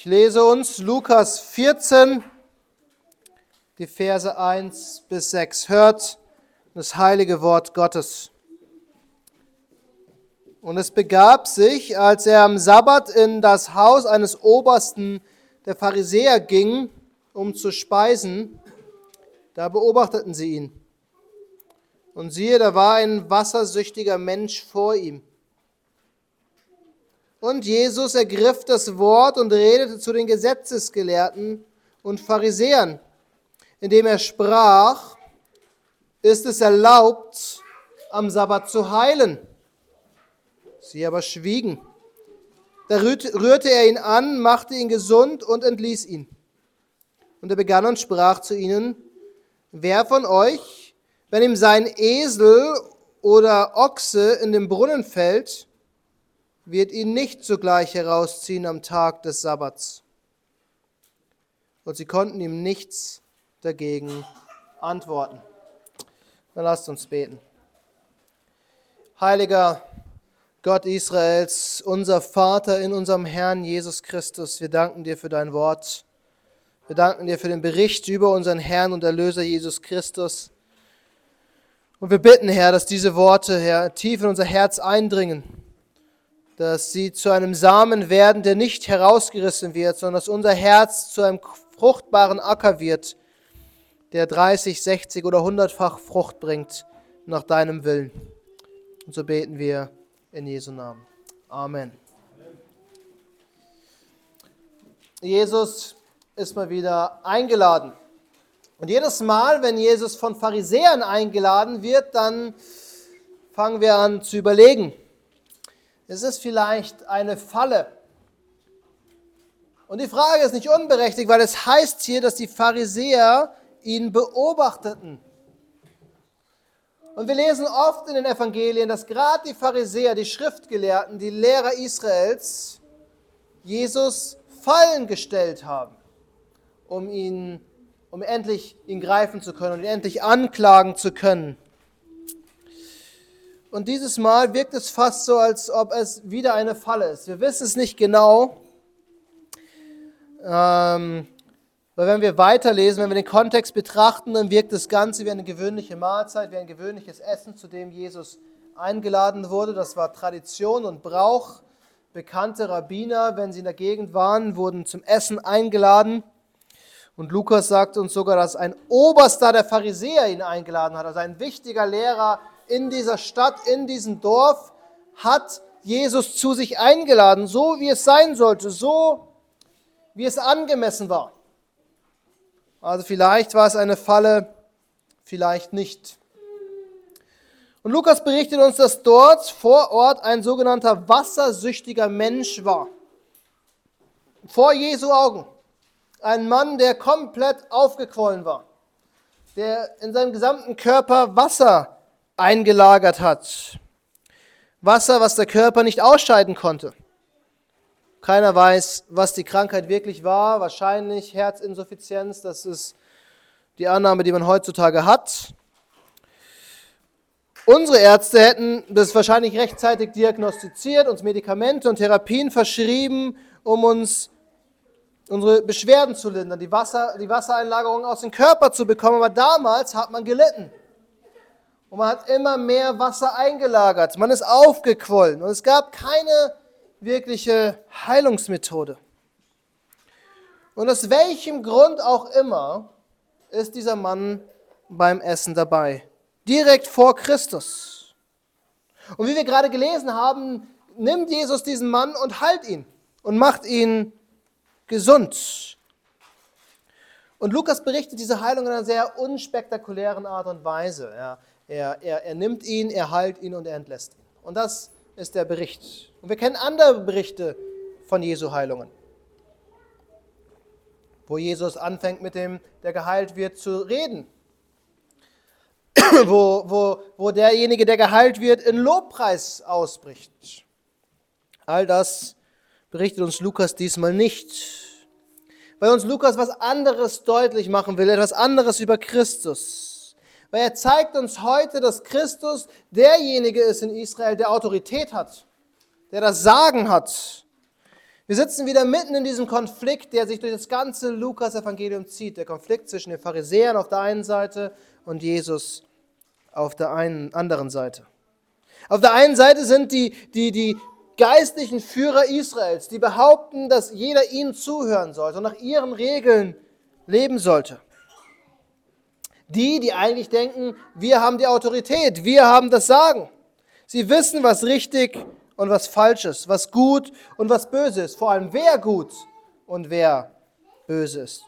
Ich lese uns Lukas 14, die Verse 1 bis 6. Hört das heilige Wort Gottes. Und es begab sich, als er am Sabbat in das Haus eines Obersten der Pharisäer ging, um zu speisen, da beobachteten sie ihn. Und siehe, da war ein wassersüchtiger Mensch vor ihm. Und Jesus ergriff das Wort und redete zu den Gesetzesgelehrten und Pharisäern, indem er sprach, ist es erlaubt, am Sabbat zu heilen. Sie aber schwiegen. Da rührte er ihn an, machte ihn gesund und entließ ihn. Und er begann und sprach zu ihnen, wer von euch, wenn ihm sein Esel oder Ochse in den Brunnen fällt, wird ihn nicht sogleich herausziehen am Tag des Sabbats. Und sie konnten ihm nichts dagegen antworten. Dann lasst uns beten. Heiliger Gott Israels, unser Vater in unserem Herrn Jesus Christus, wir danken dir für dein Wort. Wir danken dir für den Bericht über unseren Herrn und Erlöser Jesus Christus. Und wir bitten, Herr, dass diese Worte, Herr, tief in unser Herz eindringen, dass sie zu einem Samen werden, der nicht herausgerissen wird, sondern dass unser Herz zu einem fruchtbaren Acker wird, der 30, 60 oder 100-fach Frucht bringt nach deinem Willen. Und so beten wir in Jesu Namen. Amen. Jesus ist mal wieder eingeladen. Und jedes Mal, wenn Jesus von Pharisäern eingeladen wird, dann fangen wir an zu überlegen. Ist es vielleicht eine Falle? Und die Frage ist nicht unberechtigt, weil es heißt hier, dass die Pharisäer ihn beobachteten. Und wir lesen oft in den Evangelien, dass gerade die Pharisäer, die Schriftgelehrten, die Lehrer Israels Jesus Fallen gestellt haben, um ihn, um endlich ihn greifen zu können und ihn endlich anklagen zu können. Und dieses Mal wirkt es fast so, als ob es wieder eine Falle ist. Wir wissen es nicht genau. Ähm, weil wenn wir weiterlesen, wenn wir den Kontext betrachten, dann wirkt das Ganze wie eine gewöhnliche Mahlzeit, wie ein gewöhnliches Essen, zu dem Jesus eingeladen wurde. Das war Tradition und Brauch. Bekannte Rabbiner, wenn sie in der Gegend waren, wurden zum Essen eingeladen. Und Lukas sagt uns sogar, dass ein Oberster der Pharisäer ihn eingeladen hat, also ein wichtiger Lehrer in dieser Stadt, in diesem Dorf, hat Jesus zu sich eingeladen, so wie es sein sollte, so wie es angemessen war. Also vielleicht war es eine Falle, vielleicht nicht. Und Lukas berichtet uns, dass dort vor Ort ein sogenannter wassersüchtiger Mensch war. Vor Jesu Augen. Ein Mann, der komplett aufgequollen war. Der in seinem gesamten Körper Wasser eingelagert hat. Wasser, was der Körper nicht ausscheiden konnte. Keiner weiß, was die Krankheit wirklich war. Wahrscheinlich Herzinsuffizienz. Das ist die Annahme, die man heutzutage hat. Unsere Ärzte hätten das wahrscheinlich rechtzeitig diagnostiziert, uns Medikamente und Therapien verschrieben, um uns unsere Beschwerden zu lindern, die, Wasser, die Wassereinlagerung aus dem Körper zu bekommen. Aber damals hat man gelitten. Und man hat immer mehr Wasser eingelagert. Man ist aufgequollen. Und es gab keine wirkliche Heilungsmethode. Und aus welchem Grund auch immer ist dieser Mann beim Essen dabei. Direkt vor Christus. Und wie wir gerade gelesen haben, nimmt Jesus diesen Mann und heilt ihn und macht ihn gesund. Und Lukas berichtet diese Heilung in einer sehr unspektakulären Art und Weise. Er, er, er, er nimmt ihn, er heilt ihn und er entlässt ihn. Und das ist der Bericht. Und wir kennen andere Berichte von Jesu Heilungen, wo Jesus anfängt mit dem, der geheilt wird, zu reden. wo, wo, wo derjenige, der geheilt wird, in Lobpreis ausbricht. All das berichtet uns Lukas diesmal nicht, weil uns Lukas was anderes deutlich machen will, etwas anderes über Christus. Weil er zeigt uns heute, dass Christus derjenige ist in Israel, der Autorität hat, der das Sagen hat, Wir sitzen wieder mitten in diesem Konflikt, der sich durch das ganze Lukas-Evangelium zieht. Der Konflikt zwischen den Pharisäern auf der einen Seite und Jesus auf der einen, anderen Seite. Auf der einen Seite sind die, die, die geistlichen Führer Israels, die behaupten, dass jeder ihnen zuhören sollte und nach ihren Regeln leben sollte. Die, die eigentlich denken, wir haben die Autorität, wir haben das Sagen. Sie wissen, was richtig und was falsch ist, was gut und was böse ist, vor allem wer gut und wer böse ist.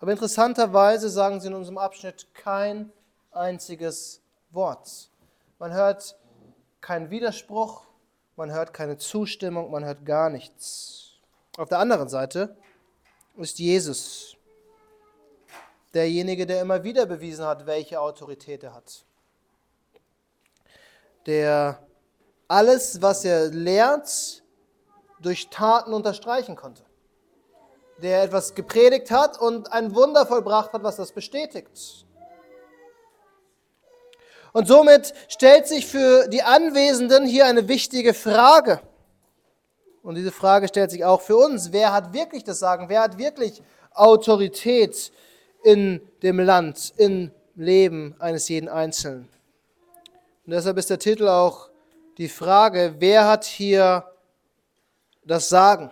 Aber interessanterweise sagen sie in unserem Abschnitt kein einziges Wort. Man hört keinen Widerspruch, man hört keine Zustimmung, man hört gar nichts. Auf der anderen Seite ist Jesus derjenige, der immer wieder bewiesen hat, welche Autorität er hat. Der alles, was er lehrt, durch Taten unterstreichen konnte. Der etwas gepredigt hat und ein Wunder vollbracht hat, was das bestätigt. Und somit stellt sich für die Anwesenden hier eine wichtige Frage. Und diese Frage stellt sich auch für uns. Wer hat wirklich das Sagen? Wer hat wirklich Autorität in dem Land, im Leben eines jeden Einzelnen? Und deshalb ist der Titel auch die Frage, wer hat hier das Sagen?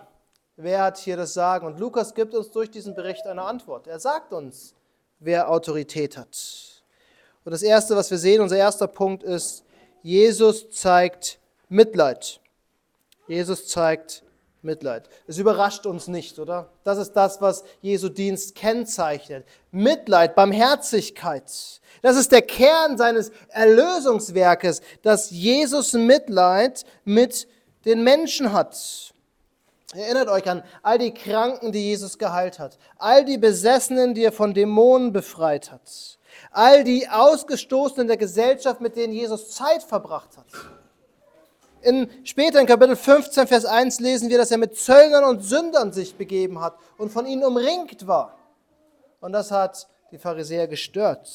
Wer hat hier das Sagen? Und Lukas gibt uns durch diesen Bericht eine Antwort. Er sagt uns, wer Autorität hat. Und das Erste, was wir sehen, unser erster Punkt ist, Jesus zeigt Mitleid. Jesus zeigt Mitleid. Es überrascht uns nicht, oder? Das ist das, was Jesu Dienst kennzeichnet. Mitleid, Barmherzigkeit. Das ist der Kern seines Erlösungswerkes, dass Jesus Mitleid mit den Menschen hat. Erinnert euch an all die Kranken, die Jesus geheilt hat, all die Besessenen, die er von Dämonen befreit hat all die Ausgestoßenen der Gesellschaft, mit denen Jesus Zeit verbracht hat. In, später in Kapitel 15, Vers 1 lesen wir, dass er mit Zöllnern und Sündern sich begeben hat und von ihnen umringt war. Und das hat die Pharisäer gestört.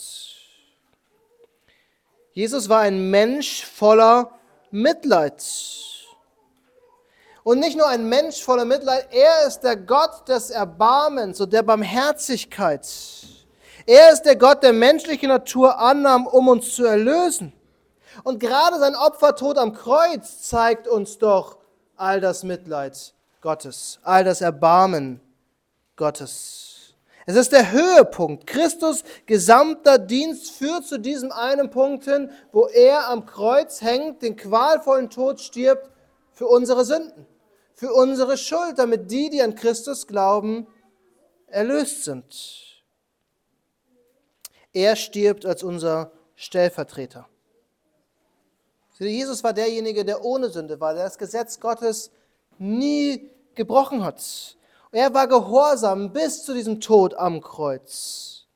Jesus war ein Mensch voller Mitleid. Und nicht nur ein Mensch voller Mitleid, er ist der Gott des Erbarmens und der Barmherzigkeit. Er ist der Gott, der menschliche Natur annahm, um uns zu erlösen. Und gerade sein Opfertod am Kreuz zeigt uns doch all das Mitleid Gottes, all das Erbarmen Gottes. Es ist der Höhepunkt. Christus gesamter Dienst führt zu diesem einen Punkt hin, wo er am Kreuz hängt, den qualvollen Tod stirbt für unsere Sünden, für unsere Schuld, damit die, die an Christus glauben, erlöst sind. Er stirbt als unser Stellvertreter. Jesus war derjenige, der ohne Sünde war, der das Gesetz Gottes nie gebrochen hat. Er war gehorsam bis zu diesem Tod am Kreuz.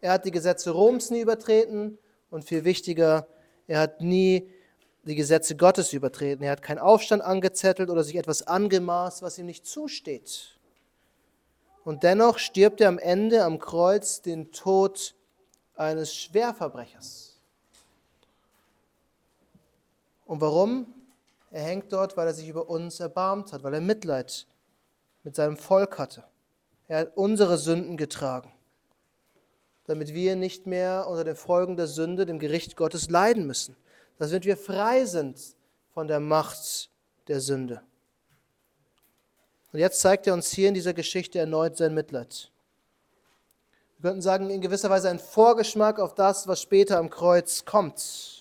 Er hat die Gesetze Roms nie übertreten und viel wichtiger, er hat nie die Gesetze Gottes übertreten. Er hat keinen Aufstand angezettelt oder sich etwas angemaßt, was ihm nicht zusteht. Und dennoch stirbt er am Ende am Kreuz den Tod eines Schwerverbrechers. Und warum? Er hängt dort, weil er sich über uns erbarmt hat, weil er Mitleid mit seinem Volk hatte. Er hat unsere Sünden getragen, damit wir nicht mehr unter den Folgen der Sünde, dem Gericht Gottes leiden müssen, damit wir frei sind von der Macht der Sünde. Und jetzt zeigt er uns hier in dieser Geschichte erneut sein Mitleid. Wir könnten sagen, in gewisser Weise ein Vorgeschmack auf das, was später am Kreuz kommt.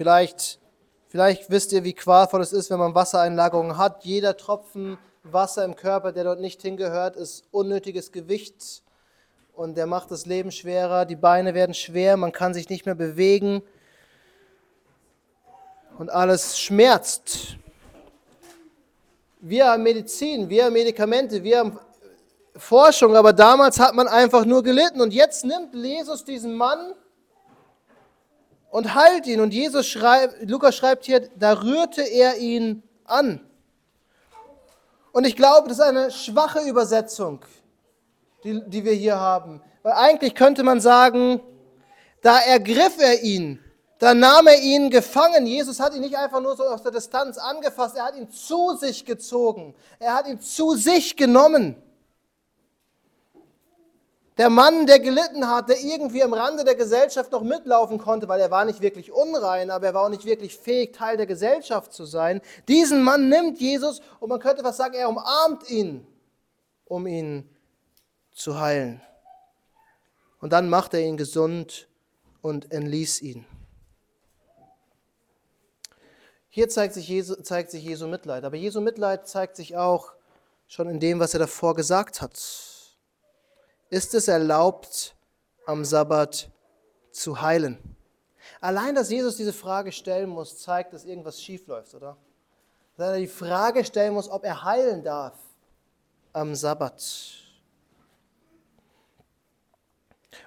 Vielleicht, vielleicht wisst ihr, wie qualvoll es ist, wenn man Wassereinlagerungen hat. Jeder Tropfen Wasser im Körper, der dort nicht hingehört, ist unnötiges Gewicht und der macht das Leben schwerer. Die Beine werden schwer, man kann sich nicht mehr bewegen und alles schmerzt. Wir haben Medizin, wir haben Medikamente, wir haben Forschung, aber damals hat man einfach nur gelitten. Und jetzt nimmt Jesus diesen Mann und heilt ihn. Und Jesus schreibt, Lukas schreibt hier, da rührte er ihn an. Und ich glaube, das ist eine schwache Übersetzung, die, die wir hier haben. Weil eigentlich könnte man sagen, da ergriff er ihn, Da nahm er ihn gefangen. Jesus hat ihn nicht einfach nur so aus der Distanz angefasst, er hat ihn zu sich gezogen. Er hat ihn zu sich genommen. Der Mann, der gelitten hat, der irgendwie am Rande der Gesellschaft noch mitlaufen konnte, weil er war nicht wirklich unrein, aber er war auch nicht wirklich fähig, Teil der Gesellschaft zu sein. Diesen Mann nimmt Jesus und man könnte was sagen, er umarmt ihn, um ihn zu heilen. Und dann macht er ihn gesund und entließ ihn. Hier zeigt sich, Jesu, zeigt sich Jesu Mitleid, aber Jesu Mitleid zeigt sich auch schon in dem, was er davor gesagt hat. Ist es erlaubt, am Sabbat zu heilen? Allein, dass Jesus diese Frage stellen muss, zeigt, dass irgendwas schief läuft, oder? Dass er die Frage stellen muss, ob er heilen darf am Sabbat.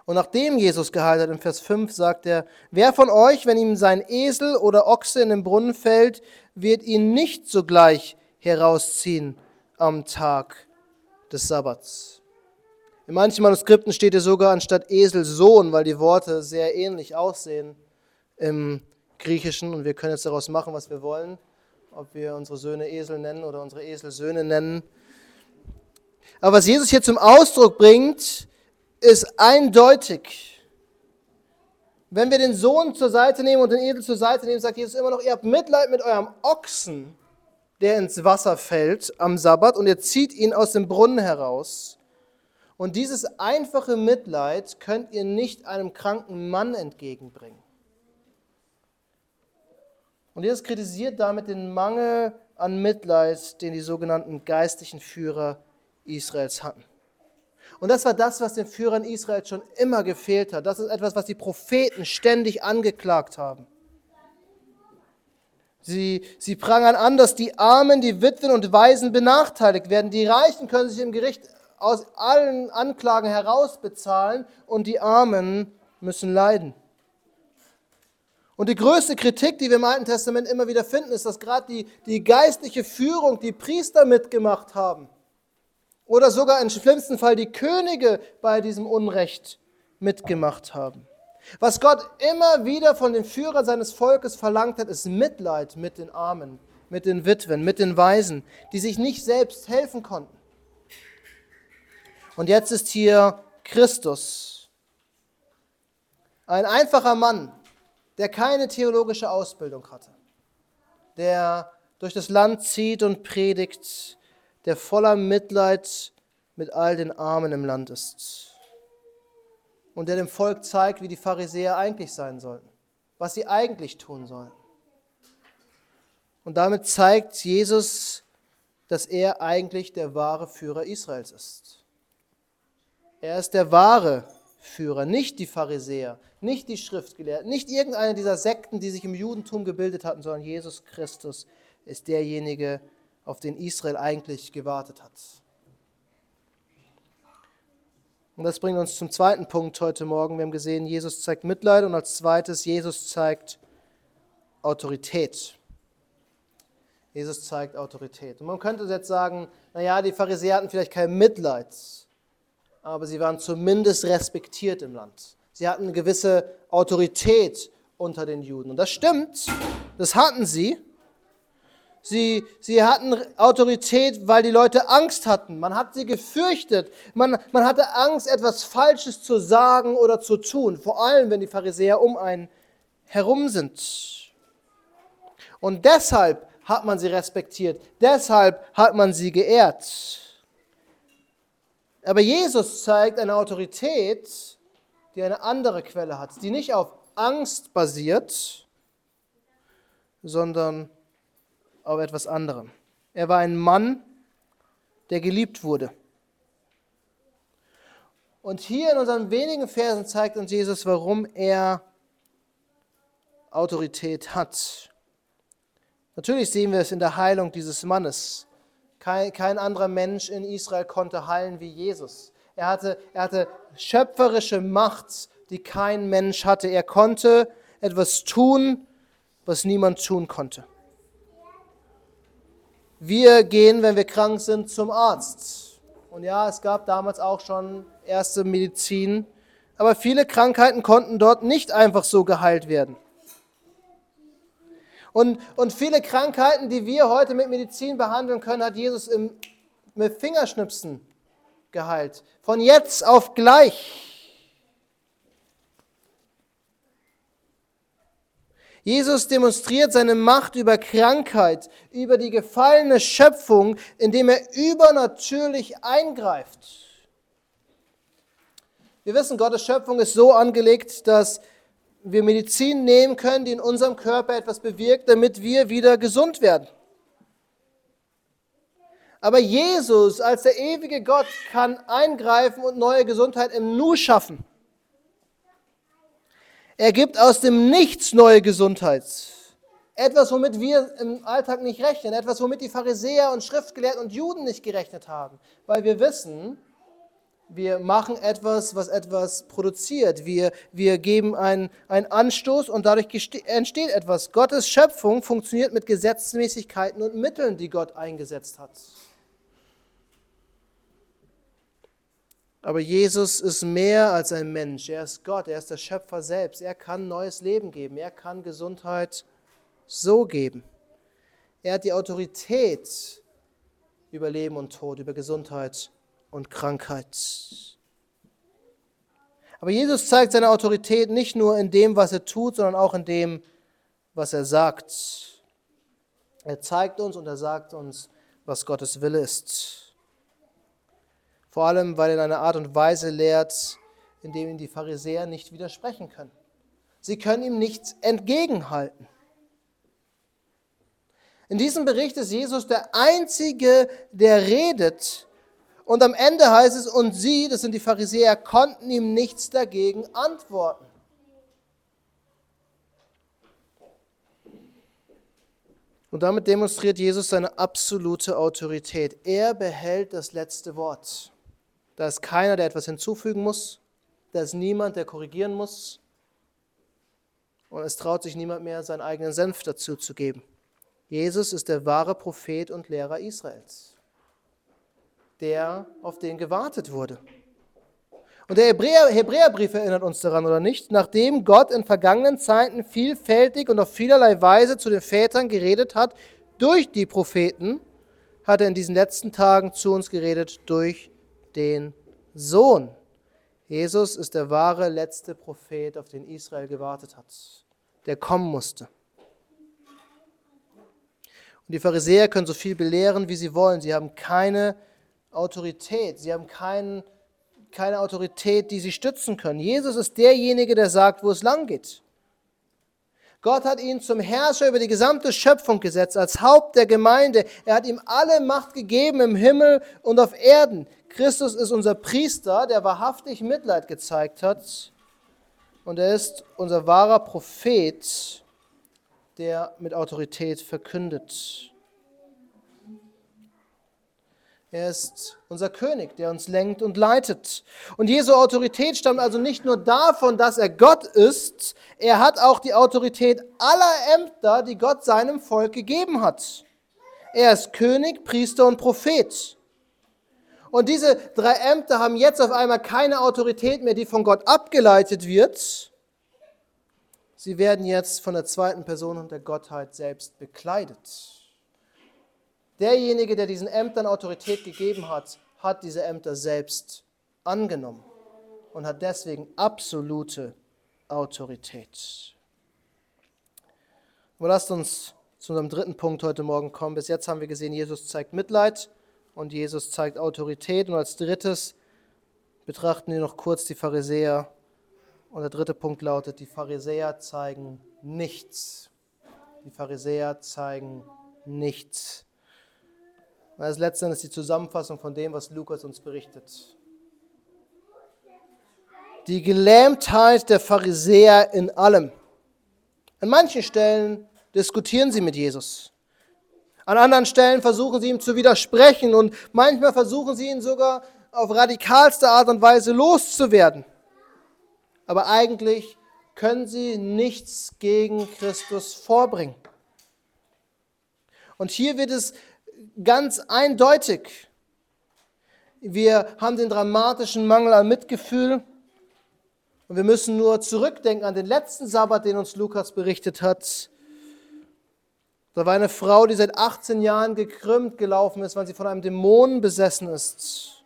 Und nachdem Jesus geheilt hat, im Vers 5 sagt er, wer von euch, wenn ihm sein Esel oder Ochse in den Brunnen fällt, wird ihn nicht sogleich herausziehen am Tag des Sabbats. In manchen Manuskripten steht hier sogar anstatt Esel Sohn, weil die Worte sehr ähnlich aussehen im Griechischen und wir können jetzt daraus machen, was wir wollen, ob wir unsere Söhne Esel nennen oder unsere Esel Söhne nennen. Aber was Jesus hier zum Ausdruck bringt, ist eindeutig. Wenn wir den Sohn zur Seite nehmen und den Esel zur Seite nehmen, sagt Jesus immer noch, ihr habt Mitleid mit eurem Ochsen, der ins Wasser fällt am Sabbat und ihr zieht ihn aus dem Brunnen heraus. Und dieses einfache Mitleid könnt ihr nicht einem kranken Mann entgegenbringen. Und Jesus kritisiert damit den Mangel an Mitleid, den die sogenannten geistlichen Führer Israels hatten. Und das war das, was den Führern Israels schon immer gefehlt hat. Das ist etwas, was die Propheten ständig angeklagt haben. Sie, sie prangern an, dass die Armen, die Witwen und Waisen benachteiligt werden. Die Reichen können sich im Gericht aus allen Anklagen herausbezahlen und die Armen müssen leiden. Und die größte Kritik, die wir im Alten Testament immer wieder finden, ist, dass gerade die, die geistliche Führung, die Priester mitgemacht haben oder sogar im schlimmsten Fall die Könige bei diesem Unrecht mitgemacht haben. Was Gott immer wieder von den Führern seines Volkes verlangt hat, ist Mitleid mit den Armen, mit den Witwen, mit den Weisen, die sich nicht selbst helfen konnten. Und jetzt ist hier Christus, ein einfacher Mann, der keine theologische Ausbildung hatte, der durch das Land zieht und predigt, der voller Mitleid mit all den Armen im Land ist. Und der dem Volk zeigt, wie die Pharisäer eigentlich sein sollten, was sie eigentlich tun sollen. Und damit zeigt Jesus, dass er eigentlich der wahre Führer Israels ist. Er ist der wahre Führer, nicht die Pharisäer, nicht die Schriftgelehrten, nicht irgendeine dieser Sekten, die sich im Judentum gebildet hatten, sondern Jesus Christus ist derjenige, auf den Israel eigentlich gewartet hat. Und das bringt uns zum zweiten Punkt heute Morgen. Wir haben gesehen, Jesus zeigt Mitleid und als zweites, Jesus zeigt Autorität. Jesus zeigt Autorität. Und man könnte jetzt sagen, naja, die Pharisäer hatten vielleicht kein Mitleid, aber sie waren zumindest respektiert im Land. Sie hatten eine gewisse Autorität unter den Juden. Und das stimmt, das hatten sie. Sie, sie hatten Autorität, weil die Leute Angst hatten. Man hat sie gefürchtet. Man, man hatte Angst, etwas Falsches zu sagen oder zu tun. Vor allem, wenn die Pharisäer um einen herum sind. Und deshalb hat man sie respektiert. Deshalb hat man sie geehrt. Aber Jesus zeigt eine Autorität, die eine andere Quelle hat, die nicht auf Angst basiert, sondern auf etwas anderem. Er war ein Mann, der geliebt wurde. Und hier in unseren wenigen Versen zeigt uns Jesus, warum er Autorität hat. Natürlich sehen wir es in der Heilung dieses Mannes. Kein, kein anderer Mensch in Israel konnte heilen wie Jesus. Er hatte, er hatte schöpferische Macht, die kein Mensch hatte. Er konnte etwas tun, was niemand tun konnte. Wir gehen, wenn wir krank sind, zum Arzt. Und ja, es gab damals auch schon erste Medizin, aber viele Krankheiten konnten dort nicht einfach so geheilt werden. Und, und viele Krankheiten, die wir heute mit Medizin behandeln können, hat Jesus im, mit Fingerschnipsen geheilt. Von jetzt auf gleich. Jesus demonstriert seine Macht über Krankheit, über die gefallene Schöpfung, indem er übernatürlich eingreift. Wir wissen, Gottes Schöpfung ist so angelegt, dass wir Medizin nehmen können, die in unserem Körper etwas bewirkt, damit wir wieder gesund werden. Aber Jesus als der ewige Gott kann eingreifen und neue Gesundheit im Nu schaffen. Er gibt aus dem Nichts neue Gesundheit. Etwas, womit wir im Alltag nicht rechnen. Etwas, womit die Pharisäer und Schriftgelehrten und Juden nicht gerechnet haben. Weil wir wissen, wir machen etwas, was etwas produziert. Wir, wir geben einen, einen Anstoß und dadurch entsteht etwas. Gottes Schöpfung funktioniert mit Gesetzmäßigkeiten und Mitteln, die Gott eingesetzt hat. Aber Jesus ist mehr als ein Mensch. Er ist Gott, er ist der Schöpfer selbst. Er kann neues Leben geben. Er kann Gesundheit so geben. Er hat die Autorität über Leben und Tod, über Gesundheit und Krankheit. Aber Jesus zeigt seine Autorität nicht nur in dem, was er tut, sondern auch in dem, was er sagt. Er zeigt uns und er sagt uns, was Gottes Wille ist. Vor allem, weil er in einer Art und Weise lehrt, in dem ihm die Pharisäer nicht widersprechen können. Sie können ihm nichts entgegenhalten. In diesem Bericht ist Jesus der Einzige, der redet. Und am Ende heißt es, und sie, das sind die Pharisäer, konnten ihm nichts dagegen antworten. Und damit demonstriert Jesus seine absolute Autorität. Er behält das letzte Wort. Da ist keiner, der etwas hinzufügen muss. Da ist niemand, der korrigieren muss. Und es traut sich niemand mehr, seinen eigenen Senf dazu zu geben. Jesus ist der wahre Prophet und Lehrer Israels, der auf den gewartet wurde. Und der Hebräer, Hebräerbrief erinnert uns daran, oder nicht? Nachdem Gott in vergangenen Zeiten vielfältig und auf vielerlei Weise zu den Vätern geredet hat, durch die Propheten, hat er in diesen letzten Tagen zu uns geredet durch den Sohn. Jesus ist der wahre letzte Prophet, auf den Israel gewartet hat, der kommen musste. Und die Pharisäer können so viel belehren, wie sie wollen. Sie haben keine Autorität. Sie haben kein, keine Autorität, die sie stützen können. Jesus ist derjenige, der sagt, wo es lang geht. Gott hat ihn zum Herrscher über die gesamte Schöpfung gesetzt, als Haupt der Gemeinde. Er hat ihm alle Macht gegeben im Himmel und auf Erden. Christus ist unser Priester, der wahrhaftig Mitleid gezeigt hat. Und er ist unser wahrer Prophet, der mit Autorität verkündet. Er ist unser König, der uns lenkt und leitet. Und Jesu Autorität stammt also nicht nur davon, dass er Gott ist, er hat auch die Autorität aller Ämter, die Gott seinem Volk gegeben hat. Er ist König, Priester und Prophet. Und diese drei Ämter haben jetzt auf einmal keine Autorität mehr, die von Gott abgeleitet wird. Sie werden jetzt von der zweiten Person und der Gottheit selbst bekleidet. Derjenige, der diesen Ämtern Autorität gegeben hat, hat diese Ämter selbst angenommen und hat deswegen absolute Autorität. Aber lasst uns zu unserem dritten Punkt heute Morgen kommen. Bis jetzt haben wir gesehen, Jesus zeigt Mitleid und Jesus zeigt Autorität. Und als drittes betrachten wir noch kurz die Pharisäer. Und der dritte Punkt lautet, die Pharisäer zeigen nichts. Die Pharisäer zeigen nichts. Und das letzte ist die Zusammenfassung von dem, was Lukas uns berichtet. Die Gelähmtheit der Pharisäer in allem. An manchen Stellen diskutieren sie mit Jesus. An anderen Stellen versuchen sie ihm zu widersprechen und manchmal versuchen sie ihn sogar auf radikalste Art und Weise loszuwerden. Aber eigentlich können sie nichts gegen Christus vorbringen. Und hier wird es ganz eindeutig. Wir haben den dramatischen Mangel an Mitgefühl. Und wir müssen nur zurückdenken an den letzten Sabbat, den uns Lukas berichtet hat. Da war eine Frau, die seit 18 Jahren gekrümmt gelaufen ist, weil sie von einem Dämonen besessen ist.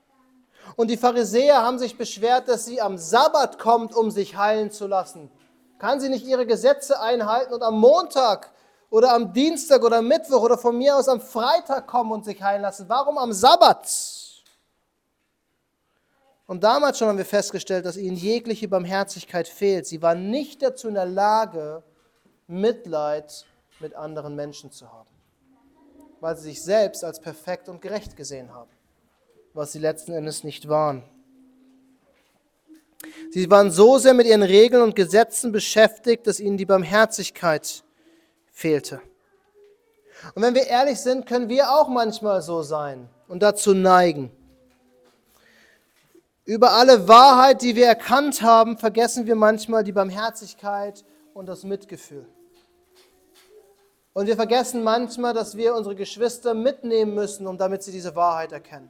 Und die Pharisäer haben sich beschwert, dass sie am Sabbat kommt, um sich heilen zu lassen. Kann sie nicht ihre Gesetze einhalten und am Montag oder am Dienstag oder Mittwoch oder von mir aus am Freitag kommen und sich heilen lassen? Warum am Sabbat? Und damals schon haben wir festgestellt, dass ihnen jegliche Barmherzigkeit fehlt. Sie waren nicht dazu in der Lage, Mitleid mit anderen Menschen zu haben, weil sie sich selbst als perfekt und gerecht gesehen haben, was sie letzten Endes nicht waren. Sie waren so sehr mit ihren Regeln und Gesetzen beschäftigt, dass ihnen die Barmherzigkeit fehlte. Und wenn wir ehrlich sind, können wir auch manchmal so sein und dazu neigen. Über alle Wahrheit, die wir erkannt haben, vergessen wir manchmal die Barmherzigkeit und das Mitgefühl. Und wir vergessen manchmal, dass wir unsere Geschwister mitnehmen müssen, um damit sie diese Wahrheit erkennen.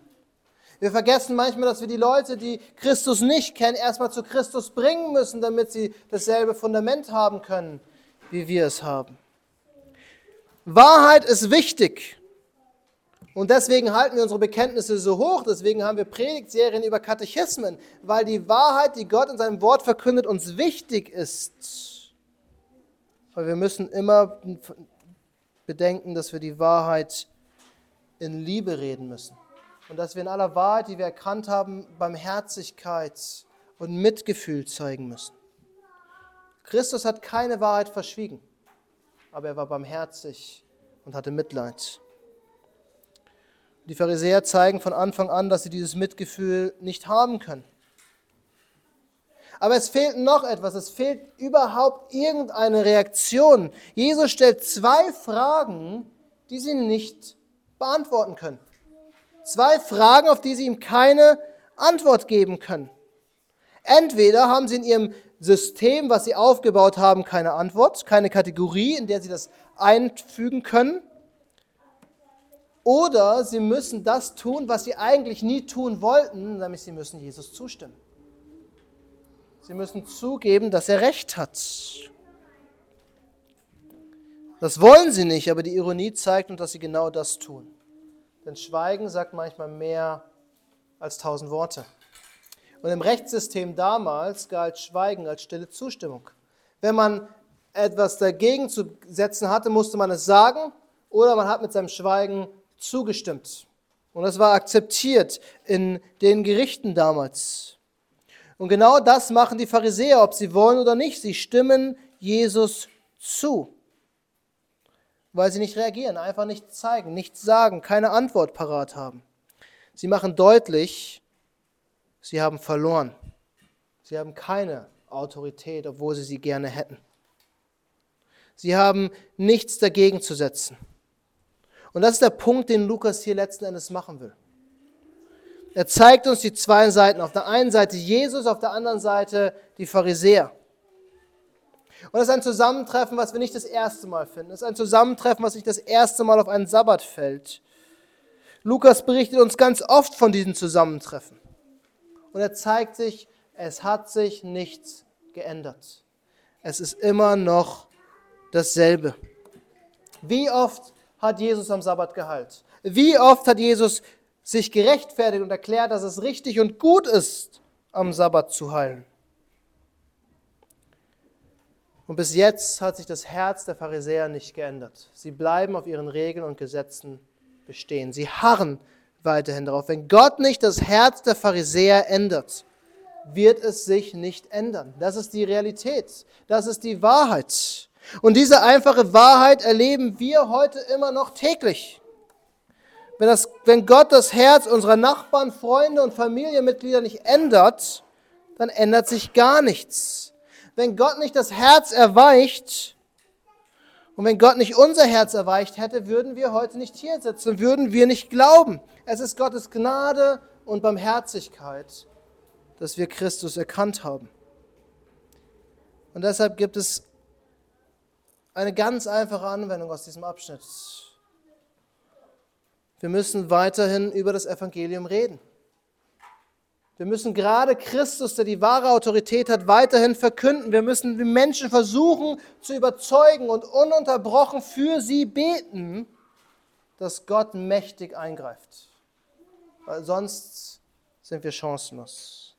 Wir vergessen manchmal, dass wir die Leute, die Christus nicht kennen, erstmal zu Christus bringen müssen, damit sie dasselbe Fundament haben können, wie wir es haben. Wahrheit ist wichtig. Und deswegen halten wir unsere Bekenntnisse so hoch. Deswegen haben wir Predigtserien über Katechismen, weil die Wahrheit, die Gott in seinem Wort verkündet, uns wichtig ist. Weil wir müssen immer bedenken, dass wir die Wahrheit in Liebe reden müssen. Und dass wir in aller Wahrheit, die wir erkannt haben, Barmherzigkeit und Mitgefühl zeigen müssen. Christus hat keine Wahrheit verschwiegen, aber er war barmherzig und hatte Mitleid. Die Pharisäer zeigen von Anfang an, dass sie dieses Mitgefühl nicht haben können. Aber es fehlt noch etwas, es fehlt überhaupt irgendeine Reaktion. Jesus stellt zwei Fragen, die sie nicht beantworten können. Zwei Fragen, auf die sie ihm keine Antwort geben können. Entweder haben sie in ihrem System, was sie aufgebaut haben, keine Antwort, keine Kategorie, in der sie das einfügen können. Oder sie müssen das tun, was sie eigentlich nie tun wollten, nämlich sie müssen Jesus zustimmen. Sie müssen zugeben, dass er recht hat. Das wollen sie nicht, aber die Ironie zeigt uns, dass sie genau das tun. Denn Schweigen sagt manchmal mehr als tausend Worte. Und im Rechtssystem damals galt Schweigen als stille Zustimmung. Wenn man etwas dagegen zu setzen hatte, musste man es sagen oder man hat mit seinem Schweigen zugestimmt. Und das war akzeptiert in den Gerichten damals. Und genau das machen die Pharisäer, ob sie wollen oder nicht. Sie stimmen Jesus zu, weil sie nicht reagieren, einfach nicht zeigen, nichts sagen, keine Antwort parat haben. Sie machen deutlich, sie haben verloren. Sie haben keine Autorität, obwohl sie sie gerne hätten. Sie haben nichts dagegen zu setzen. Und das ist der Punkt, den Lukas hier letzten Endes machen will. Er zeigt uns die zwei Seiten. Auf der einen Seite Jesus, auf der anderen Seite die Pharisäer. Und das ist ein Zusammentreffen, was wir nicht das erste Mal finden. Das ist ein Zusammentreffen, was nicht das erste Mal auf einen Sabbat fällt. Lukas berichtet uns ganz oft von diesen Zusammentreffen. Und er zeigt sich, es hat sich nichts geändert. Es ist immer noch dasselbe. Wie oft hat Jesus am Sabbat geheilt? Wie oft hat Jesus sich gerechtfertigt und erklärt, dass es richtig und gut ist, am Sabbat zu heilen. Und bis jetzt hat sich das Herz der Pharisäer nicht geändert. Sie bleiben auf ihren Regeln und Gesetzen bestehen. Sie harren weiterhin darauf. Wenn Gott nicht das Herz der Pharisäer ändert, wird es sich nicht ändern. Das ist die Realität. Das ist die Wahrheit. Und diese einfache Wahrheit erleben wir heute immer noch täglich. Wenn, das, wenn Gott das Herz unserer Nachbarn, Freunde und Familienmitglieder nicht ändert, dann ändert sich gar nichts. Wenn Gott nicht das Herz erweicht und wenn Gott nicht unser Herz erweicht hätte, würden wir heute nicht hier sitzen, würden wir nicht glauben. Es ist Gottes Gnade und Barmherzigkeit, dass wir Christus erkannt haben. Und deshalb gibt es eine ganz einfache Anwendung aus diesem Abschnitt. Wir müssen weiterhin über das Evangelium reden. Wir müssen gerade Christus, der die wahre Autorität hat, weiterhin verkünden. Wir müssen die Menschen versuchen zu überzeugen und ununterbrochen für sie beten, dass Gott mächtig eingreift. Weil sonst sind wir chancenlos.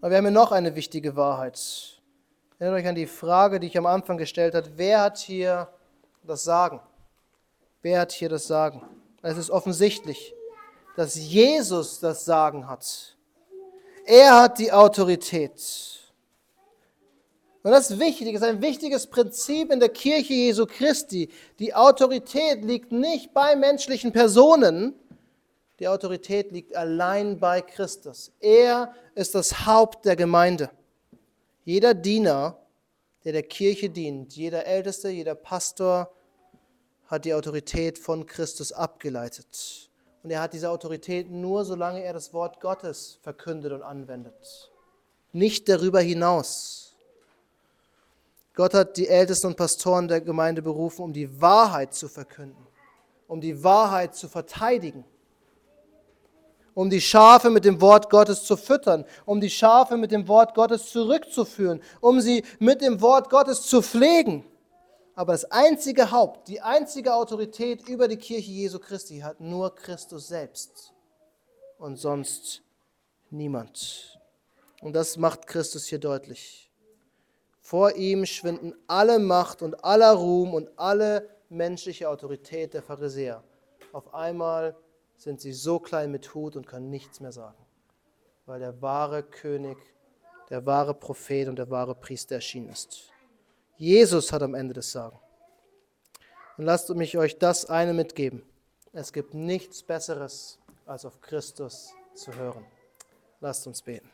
Aber wir haben hier noch eine wichtige Wahrheit. Erinnert euch an die Frage, die ich am Anfang gestellt habe. Wer hat hier das Sagen? Wer hat hier das Sagen? Es ist offensichtlich, dass Jesus das Sagen hat. Er hat die Autorität. Und das ist wichtig, das ist ein wichtiges Prinzip in der Kirche Jesu Christi. Die Autorität liegt nicht bei menschlichen Personen, die Autorität liegt allein bei Christus. Er ist das Haupt der Gemeinde. Jeder Diener, der der Kirche dient, jeder Älteste, jeder Pastor, hat die Autorität von Christus abgeleitet. Und er hat diese Autorität nur, solange er das Wort Gottes verkündet und anwendet. Nicht darüber hinaus. Gott hat die Ältesten und Pastoren der Gemeinde berufen, um die Wahrheit zu verkünden, um die Wahrheit zu verteidigen, um die Schafe mit dem Wort Gottes zu füttern, um die Schafe mit dem Wort Gottes zurückzuführen, um sie mit dem Wort Gottes zu pflegen. Aber das einzige Haupt, die einzige Autorität über die Kirche Jesu Christi hat nur Christus selbst und sonst niemand. Und das macht Christus hier deutlich. Vor ihm schwinden alle Macht und aller Ruhm und alle menschliche Autorität der Pharisäer. Auf einmal sind sie so klein mit Hut und können nichts mehr sagen, weil der wahre König, der wahre Prophet und der wahre Priester erschienen ist. Jesus hat am Ende das Sagen. Und lasst mich euch das eine mitgeben. Es gibt nichts Besseres, als auf Christus zu hören. Lasst uns beten.